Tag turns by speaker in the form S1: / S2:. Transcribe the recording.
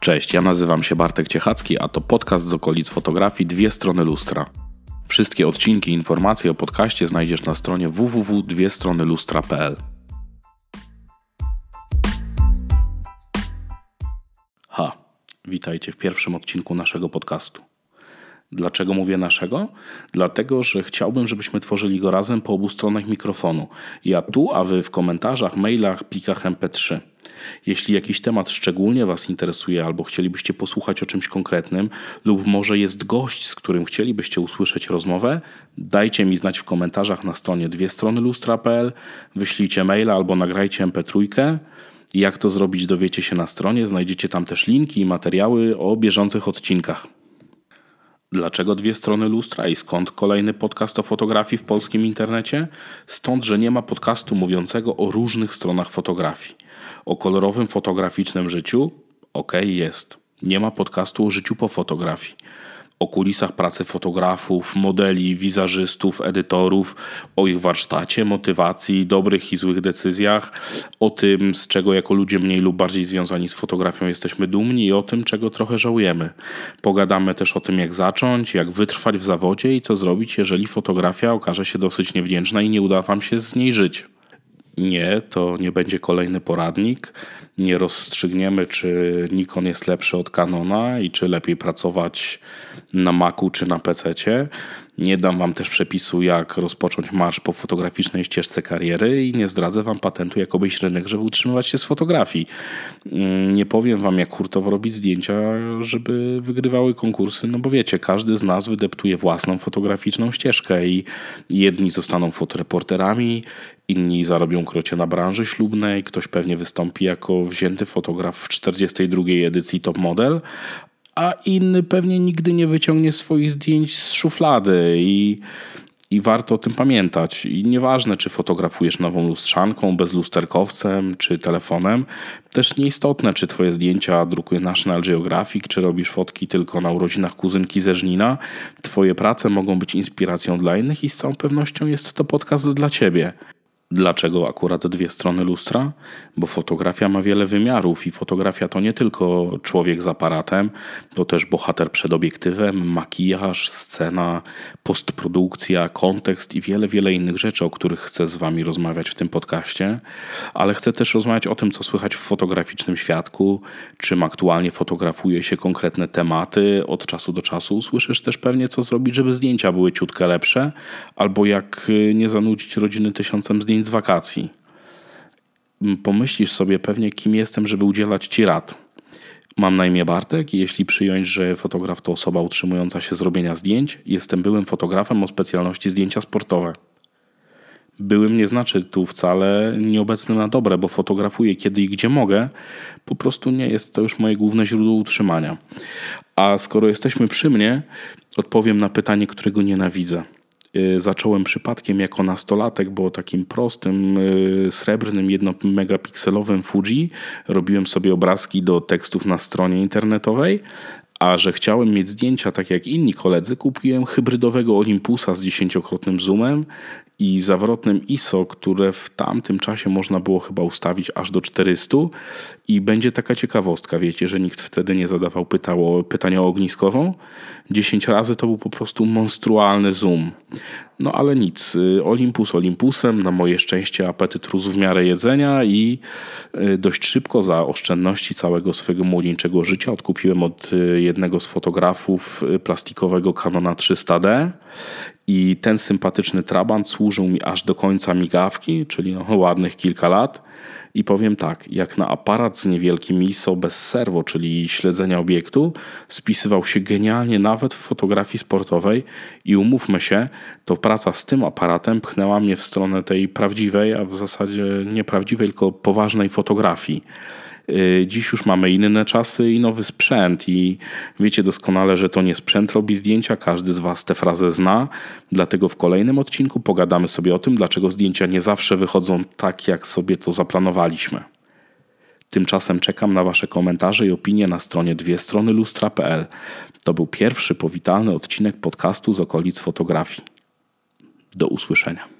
S1: Cześć, ja nazywam się Bartek Ciechacki, a to podcast z okolic fotografii Dwie Strony Lustra. Wszystkie odcinki i informacje o podcaście znajdziesz na stronie www.dwiestronylustra.pl. Ha, witajcie w pierwszym odcinku naszego podcastu. Dlaczego mówię naszego? Dlatego, że chciałbym, żebyśmy tworzyli go razem po obu stronach mikrofonu. Ja tu, a wy w komentarzach, mailach, plikach MP3. Jeśli jakiś temat szczególnie Was interesuje albo chcielibyście posłuchać o czymś konkretnym, lub może jest gość, z którym chcielibyście usłyszeć rozmowę, dajcie mi znać w komentarzach na stronie dwie strony lustra.pl, wyślijcie maila albo nagrajcie MP3. Jak to zrobić, dowiecie się na stronie. Znajdziecie tam też linki i materiały o bieżących odcinkach. Dlaczego dwie strony lustra i skąd kolejny podcast o fotografii w polskim internecie? Stąd, że nie ma podcastu mówiącego o różnych stronach fotografii. O kolorowym fotograficznym życiu? Okej, okay, jest. Nie ma podcastu o życiu po fotografii o kulisach pracy fotografów, modeli, wizerzystów, edytorów, o ich warsztacie, motywacji, dobrych i złych decyzjach, o tym, z czego jako ludzie mniej lub bardziej związani z fotografią jesteśmy dumni i o tym, czego trochę żałujemy. Pogadamy też o tym, jak zacząć, jak wytrwać w zawodzie i co zrobić, jeżeli fotografia okaże się dosyć niewdzięczna i nie uda Wam się z niej żyć. Nie, to nie będzie kolejny poradnik. Nie rozstrzygniemy, czy Nikon jest lepszy od Canona i czy lepiej pracować na Macu czy na PC. Nie dam Wam też przepisu, jak rozpocząć marsz po fotograficznej ścieżce kariery i nie zdradzę Wam patentu, jak obejść rynek, żeby utrzymywać się z fotografii. Mm, nie powiem Wam, jak hurtowo robić zdjęcia, żeby wygrywały konkursy, no bo wiecie, każdy z nas wydeptuje własną fotograficzną ścieżkę i jedni zostaną fotoreporterami, inni zarobią krocie na branży ślubnej, ktoś pewnie wystąpi jako wzięty fotograf w 42 edycji Top Model, a inny pewnie nigdy nie wyciągnie swoich zdjęć z szuflady i, i warto o tym pamiętać. I nieważne, czy fotografujesz nową lustrzanką, bezlusterkowcem, czy telefonem, też nieistotne, czy twoje zdjęcia drukuje National Geographic, czy robisz fotki tylko na urodzinach kuzynki ze Żnina. Twoje prace mogą być inspiracją dla innych i z całą pewnością jest to podcast dla ciebie. Dlaczego akurat dwie strony lustra? Bo fotografia ma wiele wymiarów i fotografia to nie tylko człowiek z aparatem, to też bohater przed obiektywem, makijaż, scena, postprodukcja, kontekst i wiele, wiele innych rzeczy, o których chcę z Wami rozmawiać w tym podcaście. Ale chcę też rozmawiać o tym, co słychać w fotograficznym świadku, czym aktualnie fotografuje się konkretne tematy od czasu do czasu. Usłyszysz też pewnie, co zrobić, żeby zdjęcia były ciutkę lepsze, albo jak nie zanudzić rodziny tysiącem zdjęć z wakacji. Pomyślisz sobie pewnie, kim jestem, żeby udzielać Ci rad. Mam na imię Bartek i jeśli przyjąć, że fotograf to osoba utrzymująca się z robienia zdjęć, jestem byłym fotografem o specjalności zdjęcia sportowe. Byłym nie znaczy tu wcale nieobecny na dobre, bo fotografuję kiedy i gdzie mogę. Po prostu nie jest to już moje główne źródło utrzymania. A skoro jesteśmy przy mnie, odpowiem na pytanie, którego nienawidzę. Y, zacząłem przypadkiem jako nastolatek, bo takim prostym, y, srebrnym, jednomegapikselowym Fuji robiłem sobie obrazki do tekstów na stronie internetowej, a że chciałem mieć zdjęcia tak jak inni koledzy, kupiłem hybrydowego Olympusa z dziesięciokrotnym zoomem i zawrotnym ISO, które w tamtym czasie można było chyba ustawić aż do 400 i będzie taka ciekawostka, wiecie, że nikt wtedy nie zadawał pytało, pytania o ogniskową. 10 razy to był po prostu monstrualny zoom. No ale nic, y, Olympus Olympusem, na moje szczęście apetyt rósł w miarę jedzenia i y, dość szybko za oszczędności całego swojego młodzieńczego życia odkupiłem od y, jednego z fotografów plastikowego Canona 300D i ten sympatyczny trabant służył mi aż do końca migawki, czyli no, ładnych kilka lat. I powiem tak, jak na aparat z niewielkim ISO bez serwo, czyli śledzenia obiektu, spisywał się genialnie nawet w fotografii sportowej i umówmy się, to praca z tym aparatem pchnęła mnie w stronę tej prawdziwej, a w zasadzie nieprawdziwej, tylko poważnej fotografii. Y, dziś już mamy inne czasy i nowy sprzęt i wiecie doskonale, że to nie sprzęt robi zdjęcia, każdy z Was tę frazę zna, dlatego w kolejnym odcinku pogadamy sobie o tym, dlaczego zdjęcia nie zawsze wychodzą tak, jak sobie to zaplanowaliśmy. Tymczasem czekam na Wasze komentarze i opinie na stronie dwie strony lustra.pl. To był pierwszy powitalny odcinek podcastu z okolic fotografii. Do usłyszenia.